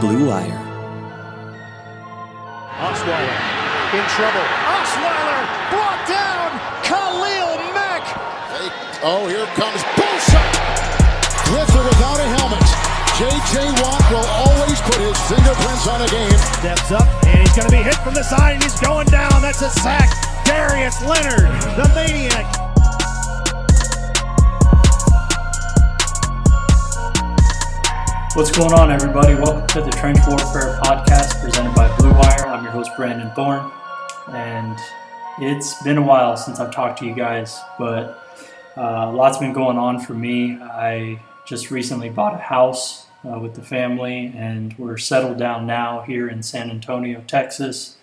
Blue Wire. Osweiler in trouble. Osweiler brought down. Khalil Mack. Oh, here comes Bosa. With or without a helmet. J.J. Watt will always put his fingerprints on a game. Steps up, and he's going to be hit from the side, and he's going down. That's a sack. Darius Leonard, the maniac. What's going on, everybody? Welcome to the Trench Warfare Podcast presented by Blue Wire. I'm your host, Brandon Thorn, and it's been a while since I've talked to you guys, but a uh, lots been going on for me. I just recently bought a house uh, with the family, and we're settled down now here in San Antonio, Texas.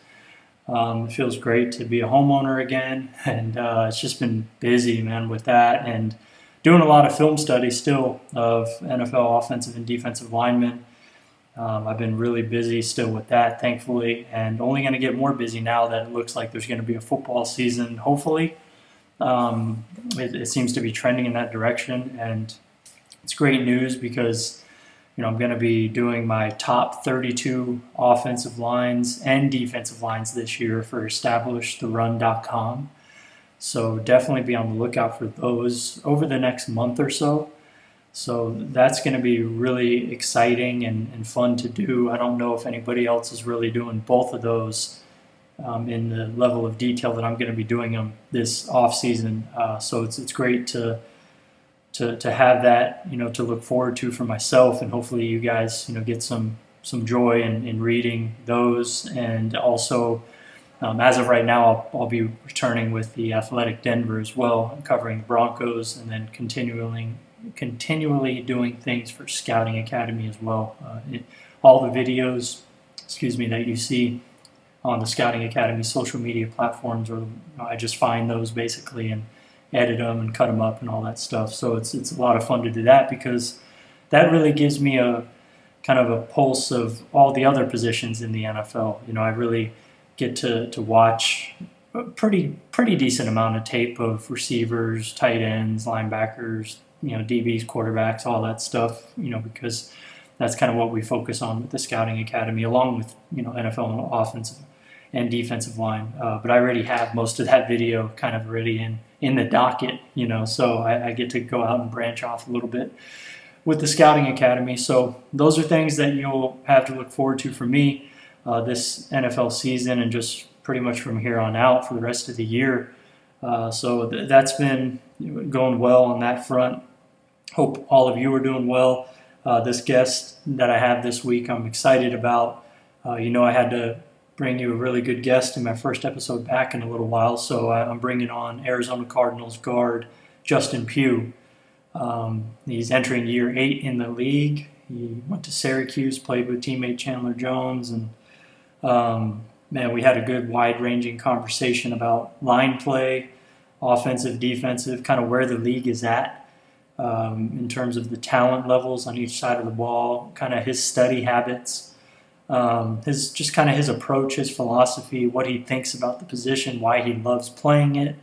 Um, it feels great to be a homeowner again, and uh, it's just been busy, man, with that and doing a lot of film studies still of NFL offensive and defensive linemen. Um, I've been really busy still with that, thankfully, and only going to get more busy now that it looks like there's going to be a football season, hopefully. Um, it, it, seems to be trending in that direction, and it's great news because you know I'm going to be doing my top 32 offensive lines and defensive lines this year for EstablishTheRun.com. So definitely be on the lookout for those over the next month or so. So that's going to be really exciting and, and fun to do. I don't know if anybody else is really doing both of those um, in the level of detail that I'm going to be doing them this off season. Uh, so it's it's great to to to have that you know to look forward to for myself, and hopefully you guys you know get some some joy in, in reading those, and also um, as of right now, I'll, I'll, be returning with the Athletic Denver as well, covering the Broncos, and then continually continually doing things for Scouting Academy as well. Uh, it, all the videos, excuse me, that you see on the Scouting Academy social media platforms, or I just find those basically and edit them and cut them up and all that stuff. So it's it's a lot of fun to do that because that really gives me a kind of a pulse of all the other positions in the NFL. You know, I really get to, to watch a pretty pretty decent amount of tape of receivers, tight ends, linebackers, you know, DBs, quarterbacks, all that stuff, you know, because that's kind of what we focus on with the scouting academy, along with you know NFL offensive and defensive line. Uh, but I already have most of that video kind of already in in the docket, you know, so I, I get to go out and branch off a little bit with the scouting academy. So those are things that you'll have to look forward to for me uh, this NFL season and just pretty much from here on out for the rest of the year. Uh, so th- that's been going well on that front. Hope all of you are doing well. Uh, this guest that I have this week, I'm excited about. Uh, you know, I had to bring you a really good guest in my first episode back in a little while, so I'm bringing on Arizona Cardinals guard Justin Pugh. Um, he's entering year eight in the league. He went to Syracuse, played with teammate Chandler Jones, and um, man, we had a good wide ranging conversation about line play, offensive, defensive, kind of where the league is at um, in terms of the talent levels on each side of the ball, kind of his study habits, um, his just kind of his approach, his philosophy, what he thinks about the position, why he loves playing it,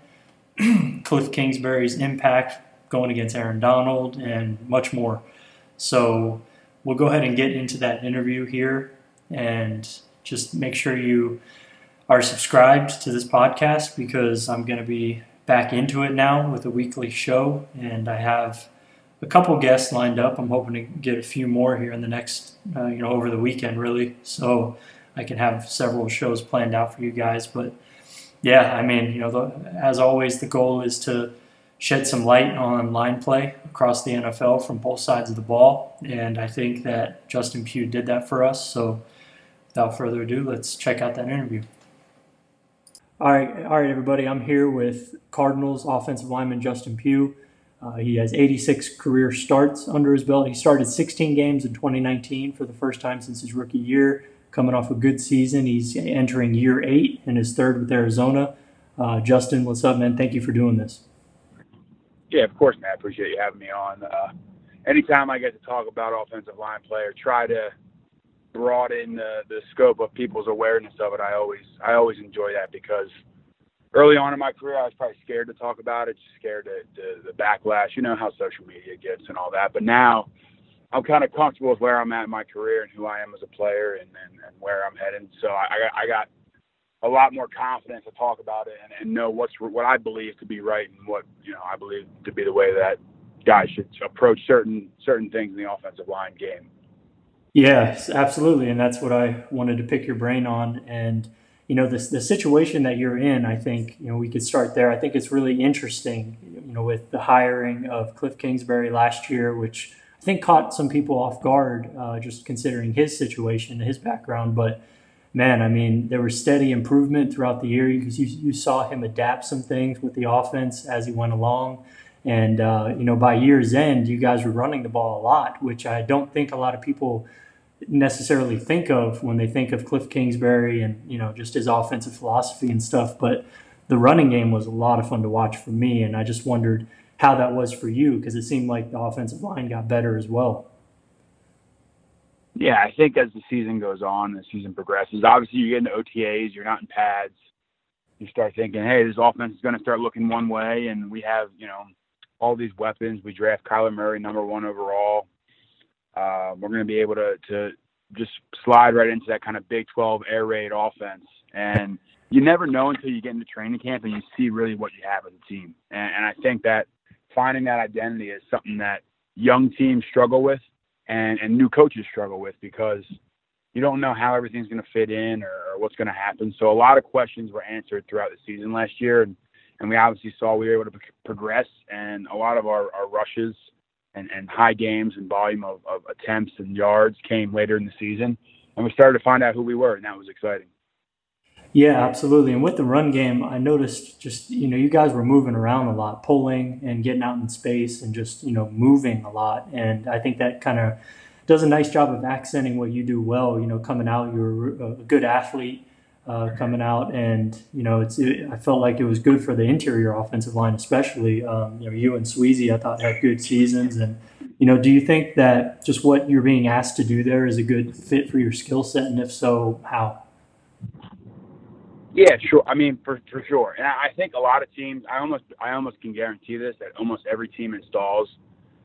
Cliff Kingsbury's impact going against Aaron Donald, and much more. So we'll go ahead and get into that interview here and just make sure you are subscribed to this podcast because I'm going to be back into it now with a weekly show, and I have a couple guests lined up. I'm hoping to get a few more here in the next, uh, you know, over the weekend, really, so I can have several shows planned out for you guys. But yeah, I mean, you know, the, as always, the goal is to shed some light on line play across the NFL from both sides of the ball, and I think that Justin Pugh did that for us. So without further ado, let's check out that interview. All right, all right, everybody. I'm here with Cardinals offensive lineman Justin Pugh. Uh, he has 86 career starts under his belt. He started 16 games in 2019 for the first time since his rookie year. Coming off a good season, he's entering year eight and his third with Arizona. Uh, Justin, what's up, man? Thank you for doing this. Yeah, of course, man. I appreciate you having me on. Uh, anytime I get to talk about offensive line play or try to broaden the, the scope of people's awareness of it, I always I always enjoy that because early on in my career I was probably scared to talk about it, just scared to, to the backlash. You know how social media gets and all that. But now I'm kind of comfortable with where I'm at in my career and who I am as a player and, and, and where I'm heading. So I, I got a lot more confidence to talk about it and, and know what's what I believe to be right and what you know I believe to be the way that guys should approach certain certain things in the offensive line game. Yes, absolutely, and that's what I wanted to pick your brain on. And you know, the the situation that you're in, I think you know we could start there. I think it's really interesting. You know, with the hiring of Cliff Kingsbury last year, which I think caught some people off guard, uh, just considering his situation, his background, but man, I mean, there was steady improvement throughout the year because you, you saw him adapt some things with the offense as he went along. And, uh, you know, by year's end, you guys were running the ball a lot, which I don't think a lot of people necessarily think of when they think of Cliff Kingsbury and, you know, just his offensive philosophy and stuff. But the running game was a lot of fun to watch for me. And I just wondered how that was for you because it seemed like the offensive line got better as well. Yeah, I think as the season goes on, the season progresses. Obviously, you get into OTAs, you're not in pads. You start thinking, hey, this offense is going to start looking one way, and we have, you know, all these weapons. We draft Kyler Murray, number one overall. Uh, we're going to be able to to just slide right into that kind of Big 12 air raid offense. And you never know until you get into training camp and you see really what you have as a team. And, and I think that finding that identity is something that young teams struggle with and, and new coaches struggle with because you don't know how everything's going to fit in or, or what's going to happen. So a lot of questions were answered throughout the season last year, and, and we obviously saw we were able to progress, and a lot of our, our rushes and, and high games and volume of, of attempts and yards came later in the season, and we started to find out who we were, and that was exciting. Yeah, absolutely. And with the run game, I noticed just, you know, you guys were moving around a lot, pulling and getting out in space and just, you know, moving a lot. And I think that kind of does a nice job of accenting what you do well. You know, coming out, you're a good athlete uh, coming out. And, you know, it's, it, I felt like it was good for the interior offensive line, especially. Um, you know, you and Sweezy, I thought had good seasons. And, you know, do you think that just what you're being asked to do there is a good fit for your skill set? And if so, how? Yeah, sure. I mean, for for sure. And I think a lot of teams, I almost I almost can guarantee this that almost every team installs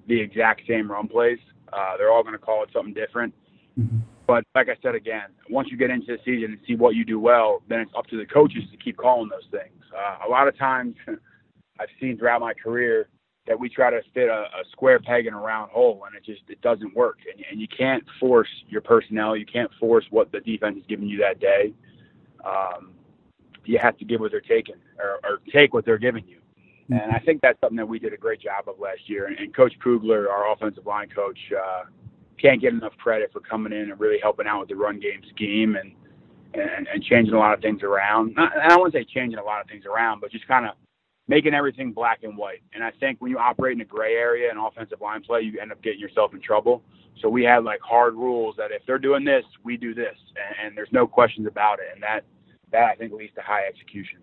the exact same run plays. Uh, they're all going to call it something different. Mm-hmm. But like I said again, once you get into the season and see what you do well, then it's up to the coaches to keep calling those things. Uh, a lot of times, I've seen throughout my career that we try to fit a, a square peg in a round hole, and it just it doesn't work. And, and you can't force your personnel. You can't force what the defense is giving you that day. Um, you have to give what they're taking or, or take what they're giving you. And I think that's something that we did a great job of last year. And, and Coach Kugler, our offensive line coach, uh, can't get enough credit for coming in and really helping out with the run game scheme and and, and changing a lot of things around. Not, I don't want to say changing a lot of things around, but just kind of making everything black and white. And I think when you operate in a gray area in offensive line play, you end up getting yourself in trouble. So we had like hard rules that if they're doing this, we do this, and, and there's no questions about it. And that that I think leads to high execution.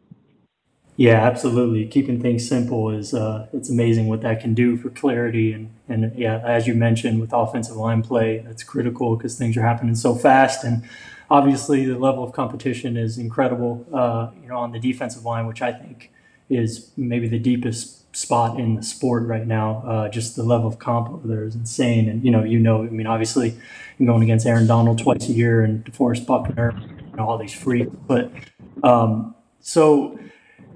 Yeah, absolutely. Keeping things simple is uh, it's amazing what that can do for clarity and and yeah, as you mentioned with offensive line play, that's critical because things are happening so fast and obviously the level of competition is incredible. Uh, you know, on the defensive line, which I think is maybe the deepest spot in the sport right now. Uh, just the level of comp over there is insane, and you know, you know, I mean, obviously, going against Aaron Donald twice a year and DeForest Buckner know, all these freaks. But um, so,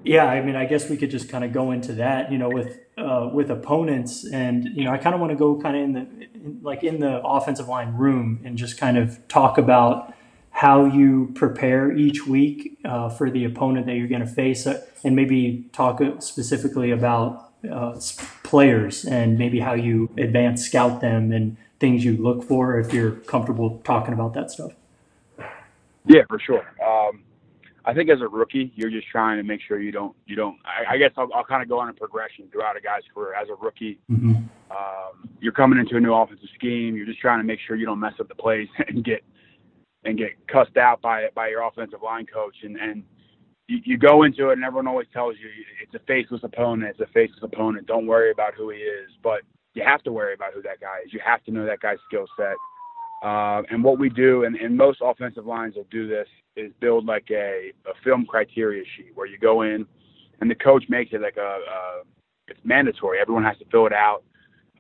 yeah, I mean, I guess we could just kind of go into that, you know, with uh, with opponents, and you know, I kind of want to go kind of in the in, like in the offensive line room and just kind of talk about how you prepare each week uh, for the opponent that you're going to face, uh, and maybe talk specifically about uh, players and maybe how you advance scout them and things you look for if you're comfortable talking about that stuff. Yeah, for sure. Um, I think as a rookie, you're just trying to make sure you don't you don't. I, I guess I'll, I'll kind of go on a progression throughout a guy's career. As a rookie, mm-hmm. um, you're coming into a new offensive scheme. You're just trying to make sure you don't mess up the plays and get and get cussed out by by your offensive line coach. And and you, you go into it, and everyone always tells you it's a faceless opponent. It's a faceless opponent. Don't worry about who he is, but you have to worry about who that guy is. You have to know that guy's skill set. Uh, and what we do, and, and most offensive lines will do this, is build like a, a film criteria sheet where you go in and the coach makes it like a, a it's mandatory. Everyone has to fill it out.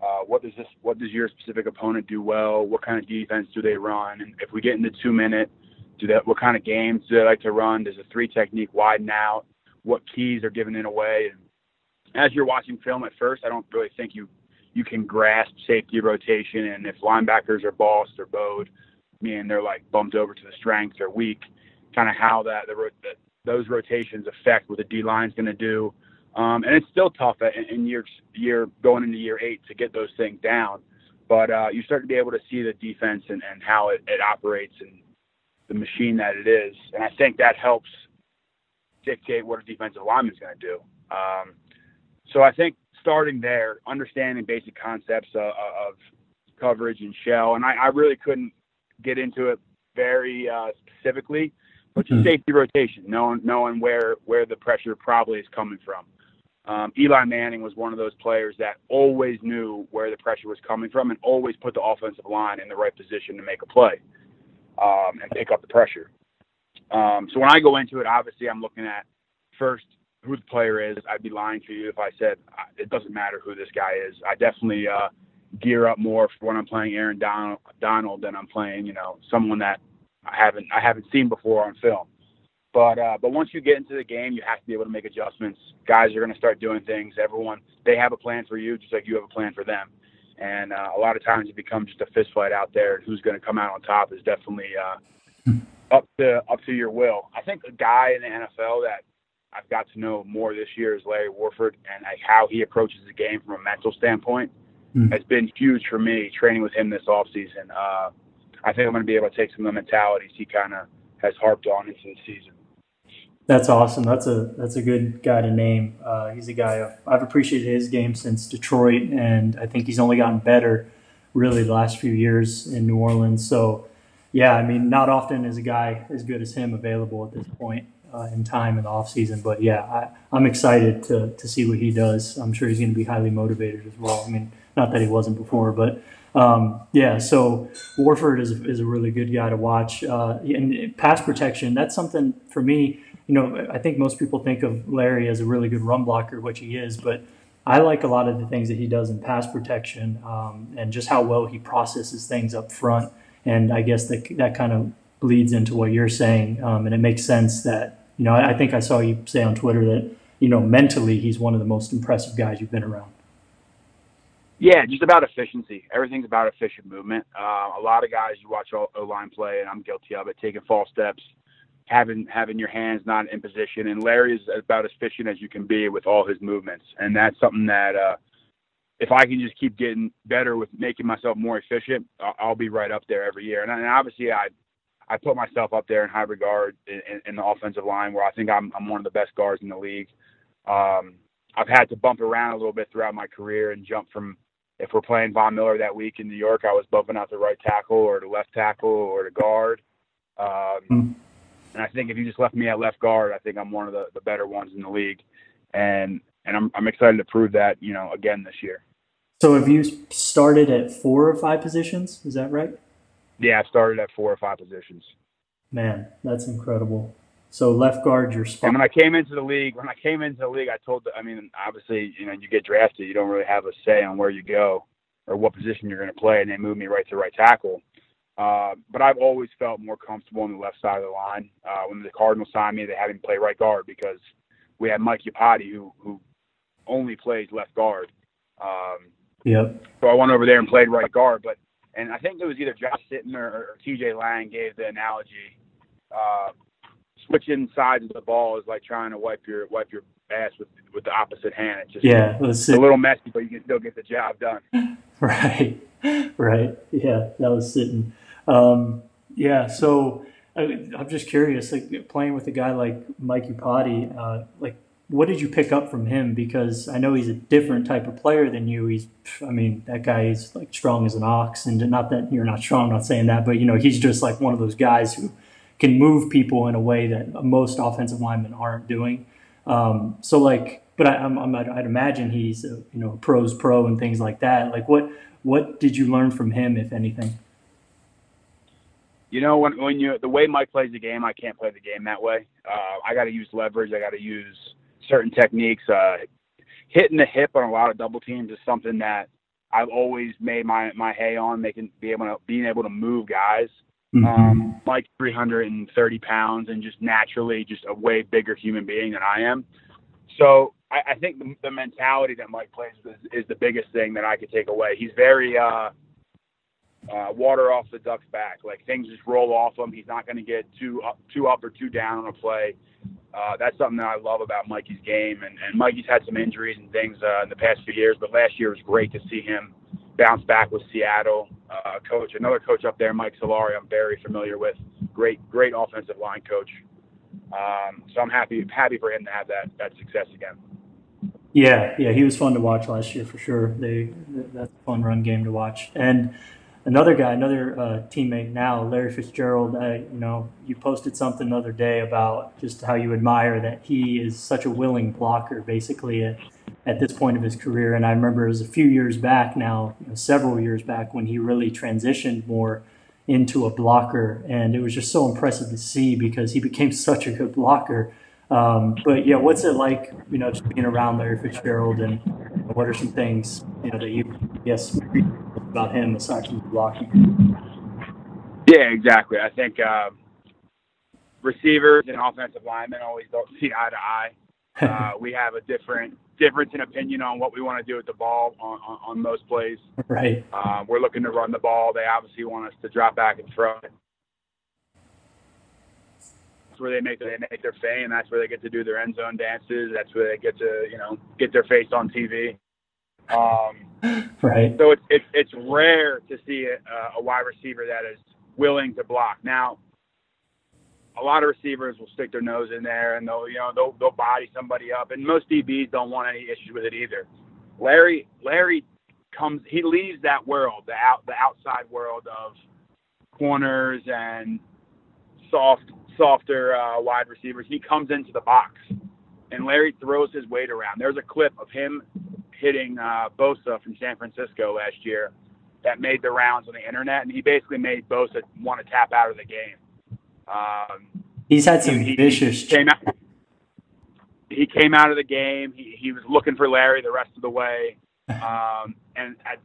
Uh, what does this? What does your specific opponent do well? What kind of defense do they run? And if we get into two minute, do that? What kind of games do they like to run? Does a three technique widen out? What keys are given in away? And as you're watching film at first, I don't really think you you can grasp safety rotation and if linebackers are bossed or bowed, meaning they're like bumped over to the strength or weak, kind of how that the, the those rotations affect what the D line's going to do. Um, and it's still tough in, in year year going into year eight to get those things down. But uh, you start to be able to see the defense and, and how it, it operates and the machine that it is. And I think that helps dictate what a defensive lineman's going to do. Um, so I think starting there, understanding basic concepts of, of coverage and shell, and I, I, really couldn't get into it very uh, specifically, but just mm-hmm. safety rotation, knowing knowing where where the pressure probably is coming from. Um, Eli Manning was one of those players that always knew where the pressure was coming from and always put the offensive line in the right position to make a play um, and pick up the pressure. Um, so when I go into it, obviously I'm looking at first who the player is. I'd be lying to you if I said uh, it doesn't matter who this guy is. I definitely uh, gear up more for when I'm playing Aaron Donald, Donald than I'm playing, you know, someone that I haven't I haven't seen before on film. But uh, but once you get into the game, you have to be able to make adjustments. Guys are going to start doing things. Everyone they have a plan for you, just like you have a plan for them. And uh, a lot of times it becomes just a fist fight out there. Who's going to come out on top is definitely uh, up to up to your will. I think a guy in the NFL that I've got to know more this year is Larry Warford and like how he approaches the game from a mental standpoint mm. has been huge for me training with him this off season. Uh, I think I'm going to be able to take some of the mentalities he kind of has harped on into the season. That's awesome. That's a that's a good guy to name. Uh, he's a guy I've, I've appreciated his game since Detroit, and I think he's only gotten better really the last few years in New Orleans. So, yeah, I mean, not often is a guy as good as him available at this point uh, in time in the off season. But yeah, I, am excited to to see what he does. I'm sure he's going to be highly motivated as well. I mean, not that he wasn't before, but um, yeah, so Warford is, is a really good guy to watch. Uh, and pass protection, that's something for me. You know, I think most people think of Larry as a really good run blocker, which he is, but I like a lot of the things that he does in pass protection um, and just how well he processes things up front. And I guess that that kind of bleeds into what you're saying, um, and it makes sense that you know I, I think I saw you say on Twitter that you know mentally he's one of the most impressive guys you've been around. Yeah, just about efficiency. Everything's about efficient movement. Uh, a lot of guys you watch O line play, and I'm guilty of it, taking false steps, having having your hands not in position. And Larry is about as efficient as you can be with all his movements, and that's something that uh, if I can just keep getting better with making myself more efficient, I'll, I'll be right up there every year. And, and obviously, I I put myself up there in high regard in, in, the offensive line, where I think I'm I'm one of the best guards in the league. Um, I've had to bump around a little bit throughout my career and jump from if we're playing Von Miller that week in New York, I was bumping out the right tackle or the left tackle or the guard. Um, mm And I think if you just left me at left guard, I think I'm one of the, the better ones in the league. And and I'm I'm excited to prove that you know again this year. So have you started at four or five positions? Is that right? Yeah, I started at four or five positions. Man, that's incredible. So left guard, your spot. And when I came into the league, when I came into the league, I told. The, I mean, obviously, you know, you get drafted, you don't really have a say on where you go or what position you're going to play, and they moved me right to right tackle. Uh, but I've always felt more comfortable on the left side of the line. Uh, when the Cardinals signed me, they had me play right guard because we had Mike Iupati who who only plays left guard. Um, yep. So I went over there and played right guard, but and I think it was either Josh Sitton or, or T.J. Lang gave the analogy. Uh, switching sides of the ball is like trying to wipe your wipe your ass with with the opposite hand. It's just yeah, it's a little messy, but you can still get the job done. right, right. Yeah, that was Sitton. Um, yeah, so I, am just curious, like playing with a guy like Mike Iupati, uh, like what did you pick up from him? Because I know he's a different type of player than you. He's, I mean, that guy is like strong as an ox, and not that you're not strong. I'm not saying that, but you know, he's just like one of those guys who can move people in a way that most offensive linemen aren't doing. Um, so like, but I, I'm, I'm, I'd imagine he's a, you know pros pro and things like that. Like what what did you learn from him, if anything? You know, when when you the way Mike plays the game, I can't play the game that way. Uh, I got to use leverage. I got to use certain techniques. Uh, hitting the hip on a lot of double teams is something that I've always made my my hay on making be able to being able to move guys. Mm-hmm. Um, Mike 330 pounds and just naturally just a way bigger human being than I am. So I, I think the, the mentality that Mike plays is, is the biggest thing that I could take away. He's very uh, uh, water off the duck's back. Like things just roll off him. He's not going to get too up, too up or too down on a play. Uh, that's something that I love about Mikey's game. And, and Mikey's had some injuries and things uh, in the past few years, but last year was great to see him bounce back with Seattle. Uh, coach, another coach up there, Mike Solari, I'm very familiar with. Great, great offensive line coach. Um, so I'm happy happy for him to have that that success again. Yeah, yeah, he was fun to watch last year for sure. They that's a fun run game to watch. And another guy, another uh, teammate now, Larry Fitzgerald. Uh, you know, you posted something the other day about just how you admire that he is such a willing blocker, basically at, at this point of his career. And I remember it was a few years back now, you know, several years back, when he really transitioned more into a blocker, and it was just so impressive to see because he became such a good blocker. Um, but yeah, what's it like, you know, just being around Larry Fitzgerald, and what are some things you know that you yes about him aside from blocking? Yeah, exactly. I think uh, receivers and offensive linemen always don't see eye to eye. Uh, we have a different difference in opinion on what we want to do with the ball on, on, on most plays. Right. Um, we're looking to run the ball. They obviously want us to drop back and throw it. That's where they make they make their fame. That's where they get to do their end zone dances. That's where they get to you know get their face on TV. Um, right. So it's it's it's rare to see a, a wide receiver that is willing to block. Now, a lot of receivers will stick their nose in there and they'll you know they'll they'll body somebody up, and most DBs don't want any issues with it either. Larry Larry comes he leaves that world the out the outside world of corners and soft softer uh, wide receivers. He comes into the box, and Larry throws his weight around. There's a clip of him hitting uh, Bosa from San Francisco last year that made the rounds on the internet, and he basically made Bosa want to tap out of the game. Um, He's had some he, vicious. He came, out, he came out of the game. He, he was looking for Larry the rest of the way, um, and I,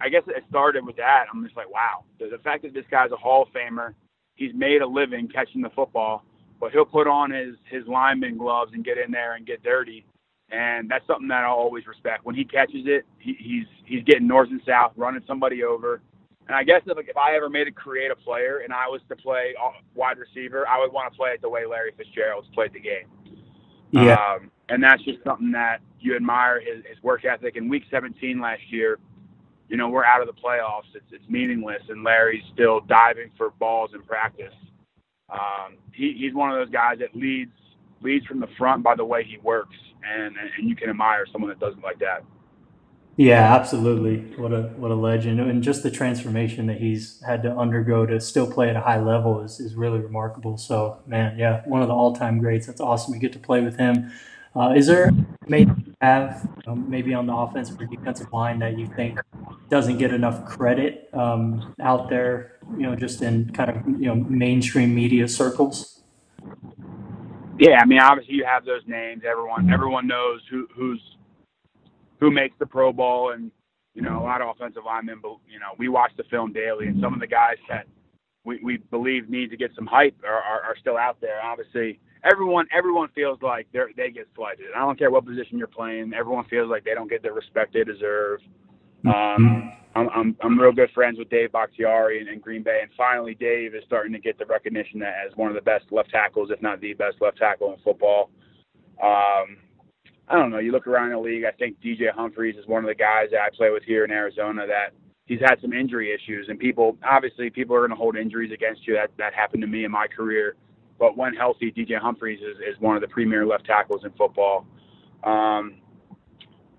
I guess it started with that. I'm just like, wow, the fact that this guy's a Hall of Famer, he's made a living catching the football, but he'll put on his his lineman gloves and get in there and get dirty and that's something that I'll always respect. When he catches it, he, he's he's getting north and south, running somebody over. And I guess if, if I ever made a creative player and I was to play wide receiver, I would want to play it the way Larry Fitzgerald's played the game. Yeah. Um, and that's just something that you admire his, his work ethic. In Week 17 last year, you know, we're out of the playoffs. It's it's meaningless, and Larry's still diving for balls in practice. Um, he, he's one of those guys that leads leads from the front by the way he works and and you can admire someone that does it like that. Yeah, absolutely. What a what a legend, and just the transformation that he's had to undergo to still play at a high level is, is really remarkable. So, man, yeah, one of the all time greats. That's awesome. You get to play with him. Uh, is there maybe have um, maybe on the offensive or defensive line that you think doesn't get enough credit um, out there? You know, just in kind of you know mainstream media circles. Yeah, I mean, obviously you have those names. Everyone, mm-hmm. everyone knows who who's who makes the Pro Bowl, and you know a lot of offensive linemen. But you know, we watch the film daily, and some of the guys that we, we believe need to get some hype are, are, are still out there. Obviously, everyone everyone feels like they they get slighted. I don't care what position you're playing. Everyone feels like they don't get the respect they deserve. Um, I'm, I'm, I'm real good friends with Dave Bakhtiari in, Green Bay, and finally Dave is starting to get the recognition that as one of the best left tackles, if not the best left tackle in football. Um, I don't know. You look around the league. I think DJ Humphries is one of the guys that I play with here in Arizona that he's had some injury issues, and people obviously people are going to hold injuries against you. That that happened to me in my career, but when healthy, DJ Humphries is, is one of the premier left tackles in football. Um,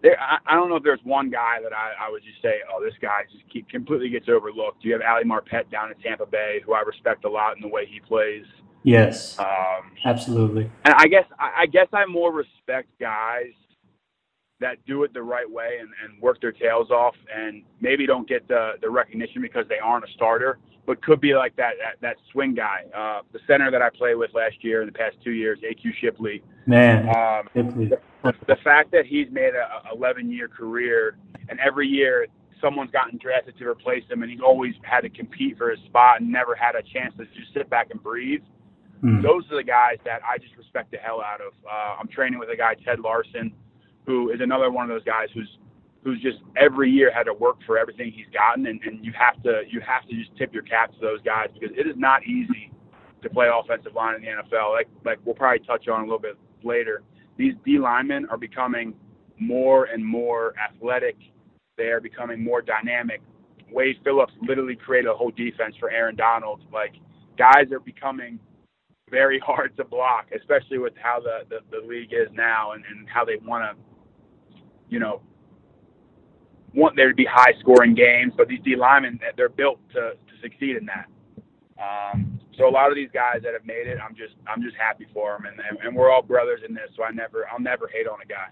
there, I, I don't know if there's one guy that I, I would just say, oh, this guy just keep, completely gets overlooked. You have Ali Marpet down in Tampa Bay, who I respect a lot in the way he plays. Yes, um, absolutely. And I guess I, I guess I more respect guys that do it the right way and, and work their tails off, and maybe don't get the the recognition because they aren't a starter, but could be like that that, that swing guy. Uh, the center that I played with last year in the past two years, AQ Shipley. Man, um, Shipley. The, the fact that he's made a 11 year career and every year someone's gotten drafted to replace him, and he's always had to compete for his spot and never had a chance to just sit back and breathe. Mm. Those are the guys that I just respect the hell out of. Uh, I'm training with a guy, Ted Larsen, who is another one of those guys who's who's just every year had to work for everything he's gotten, and, and you have to you have to just tip your cap to those guys because it is not easy to play offensive line in the NFL. Like like we'll probably touch on a little bit later. These D linemen are becoming more and more athletic. They are becoming more dynamic. Wade Phillips literally created a whole defense for Aaron Donald. Like guys are becoming very hard to block, especially with how the, the, the league is now and, and how they want to, you know, want there to be high scoring games. But these D linemen, they're built to, to succeed in that. Um, so a lot of these guys that have made it, I'm just I'm just happy for them, and, and, and we're all brothers in this. So I never I'll never hate on a guy.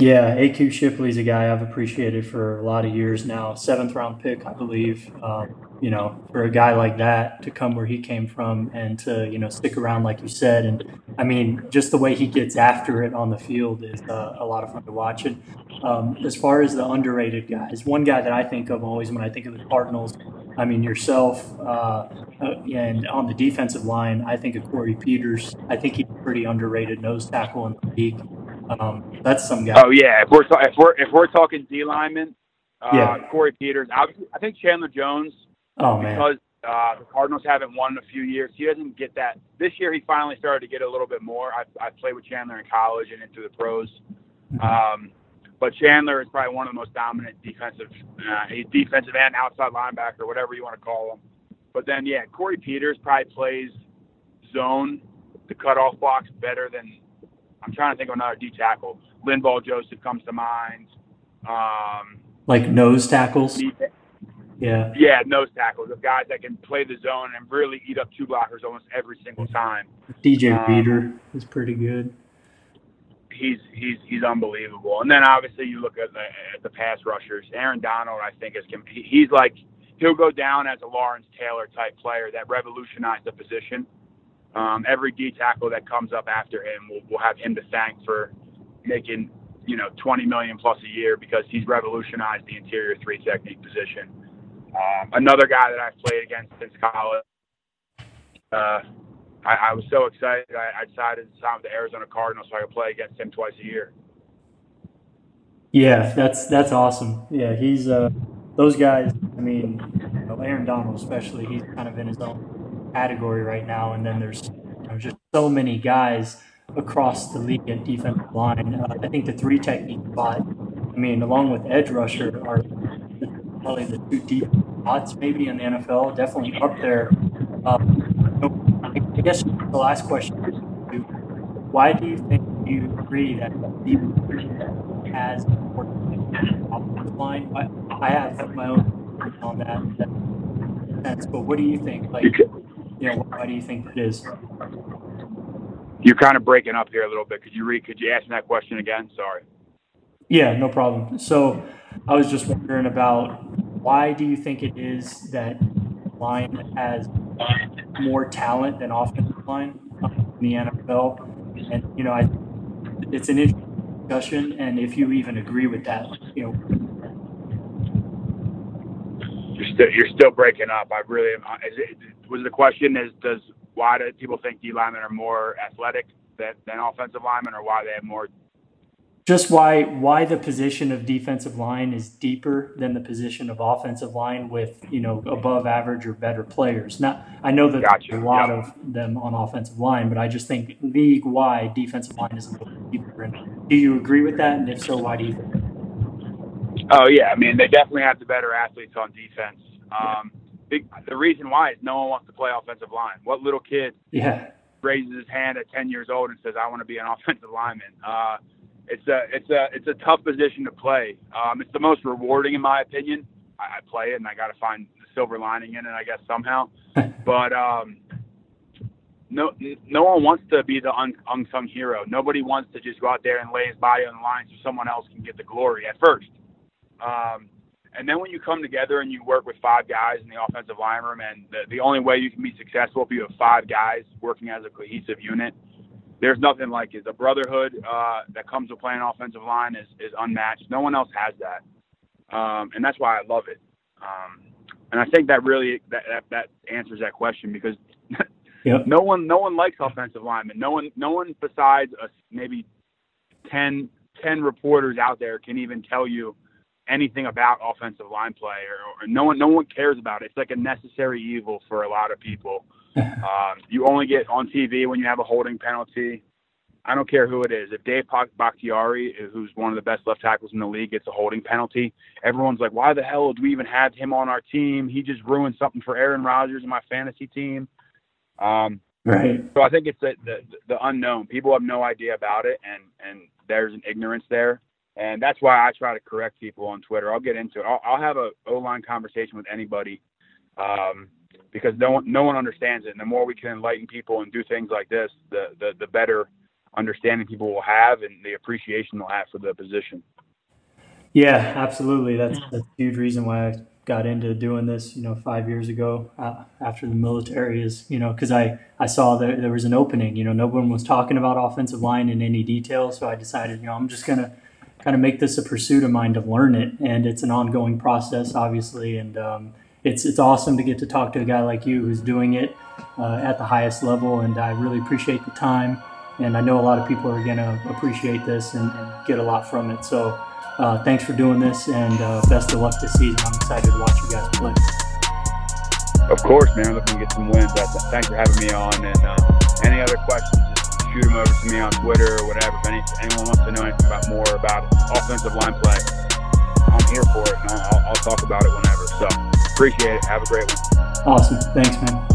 Yeah, AQ Shipley's a guy I've appreciated for a lot of years now. Seventh round pick, I believe. Um, you know, for a guy like that to come where he came from and to you know stick around, like you said, and I mean, just the way he gets after it on the field is uh, a lot of fun to watch. And um, as far as the underrated guys, one guy that I think of always when I think of the Cardinals, I mean yourself, uh, uh, and on the defensive line, I think of Corey Peters. I think he's pretty underrated nose tackle in the league. Um, that's some guy. Oh yeah, if we're ta- if we're if we're talking D lineman, uh, Yeah. Corey Peters. Obviously, I think Chandler Jones Oh man, because uh, the Cardinals haven't won in a few years. He doesn't get that. This year, he finally started to get a little bit more. I I played with Chandler in college and into the pros. Um, but Chandler is probably one of the most dominant defensive, uh, he's defensive and outside linebacker, whatever you want to call him. But then, yeah, Corey Peters probably plays zone, the cutoff blocks better than. I'm trying to think of another D tackle. Linval Joseph comes to mind. Um, like nose tackles. Yeah, yeah, nose tackles, the guys that can play the zone and really eat up two blockers almost every single time. DJ Um, Reader is pretty good. he's he's he's unbelievable. And then obviously you look at the at the pass rushers. Aaron Donald, I think is he- he's like he'll go down as a Lawrence Taylor type player that revolutionized the position. Um, every D tackle that comes up after him will, will have him to thank for making you know 20 million plus a year because he's revolutionized the interior three technique position. Um, another guy that I've played against since college. Uh, I, I was so excited. I, I decided to sign with the Arizona Cardinals so I could play against him twice a year. Yeah, that's that's awesome. Yeah, he's uh, those guys. I mean, Aaron Donald especially. He's kind of in his own category right now. And then there's you know, just so many guys across the league at defensive line. Uh, I think the three technique spot. I mean, along with edge rusher, are probably the two deep spots maybe in the NFL. Definitely up there. Um, I guess the last question is, why do you think you agree that the has offensive line? I, have my own on that, that but what do you think? Like, You know, why do you think that is? You're kind of breaking up here a little bit. Could you read? Could you ask me that question again? Sorry. Yeah, no problem. So I was just wondering about why do you think it is that line has more talent than offensive line in the NFL? And you know, I, it's an interesting discussion, and if you even agree with that, you know, You're still you're still breaking up. I really am. Is it, was the question is does why do people think D linemen are more athletic than, than offensive linemen, or why they have more? just why why the position of defensive line is deeper than the position of offensive line with you know above average or better players. Not I know that Gotcha. there's a lot Yep. of them on offensive line, but I just think league wide defensive line is a little deeper. And do you agree with that? And if so, why do you think? Oh yeah, I mean they definitely have the better athletes on defense. Um, big, the reason why is no one wants to play offensive line. What little kid Yeah, raises his hand at 10 years old and says, "I want to be an offensive lineman." Uh, it's a it's a it's a tough position to play. Um, it's the most rewarding in my opinion. I, I play it and I got to find the silver lining in it, I guess somehow. but um, no no one wants to be the un, unsung hero. Nobody wants to just go out there and lay his body on the line so someone else can get the glory at first. Um, and then when you come together and you work with five guys in the offensive line room, and the, the only way you can be successful if you have five guys working as a cohesive unit, there's nothing like it. The brotherhood uh, that comes with playing offensive line is, is unmatched. No one else has that. um, and that's why I love it. Um, and I think that really that, that, that answers that question because yep. no one no one likes offensive linemen. No one no one besides us maybe 10, 10 reporters out there can even tell you anything about offensive line play or, or, no one no one cares about it. It's like a necessary evil for a lot of people. um, you only get on TV when you have a holding penalty. I don't care who it is. If Dave Bakhtiari, who's one of the best left tackles in the league, gets a holding penalty, everyone's like, "Why the hell do we even have him on our team? He just ruined something for Aaron Rodgers and my fantasy team." Um, right. So I think it's the, the the unknown. People have no idea about it, and and there's an ignorance there, and that's why I try to correct people on Twitter. I'll get into it. I'll, I'll have a O line conversation with anybody. Um, because no one no one understands it. And the more we can enlighten people and do things like this, the the, the better understanding people will have and the appreciation they'll have for the position. Yeah, absolutely. That's, that's a huge reason why I got into doing this, you know, five years ago uh, after the military is, you know, because I, I saw that there was an opening, you know, no one was talking about offensive line in any detail. So I decided, you know, I'm just going to kind of make this a pursuit of mine to learn it. And it's an ongoing process, obviously. And um, it's, it's awesome to get to talk to a guy like you who's doing it uh, at the highest level. And I really appreciate the time and I know a lot of people are going to appreciate this and, and, get a lot from it. So, uh, thanks for doing this, and uh, best of luck this season. I'm excited to watch you guys play. Of course, man. Looking to get some wins. Thanks for having me on. And uh, any other questions, shoot them over to me on Twitter or whatever. If any, anyone wants to know anything about more about offensive line play, I'm here for it, and I'll, I'll talk about it whenever. So appreciate it. Have a great one. Awesome. Thanks, man.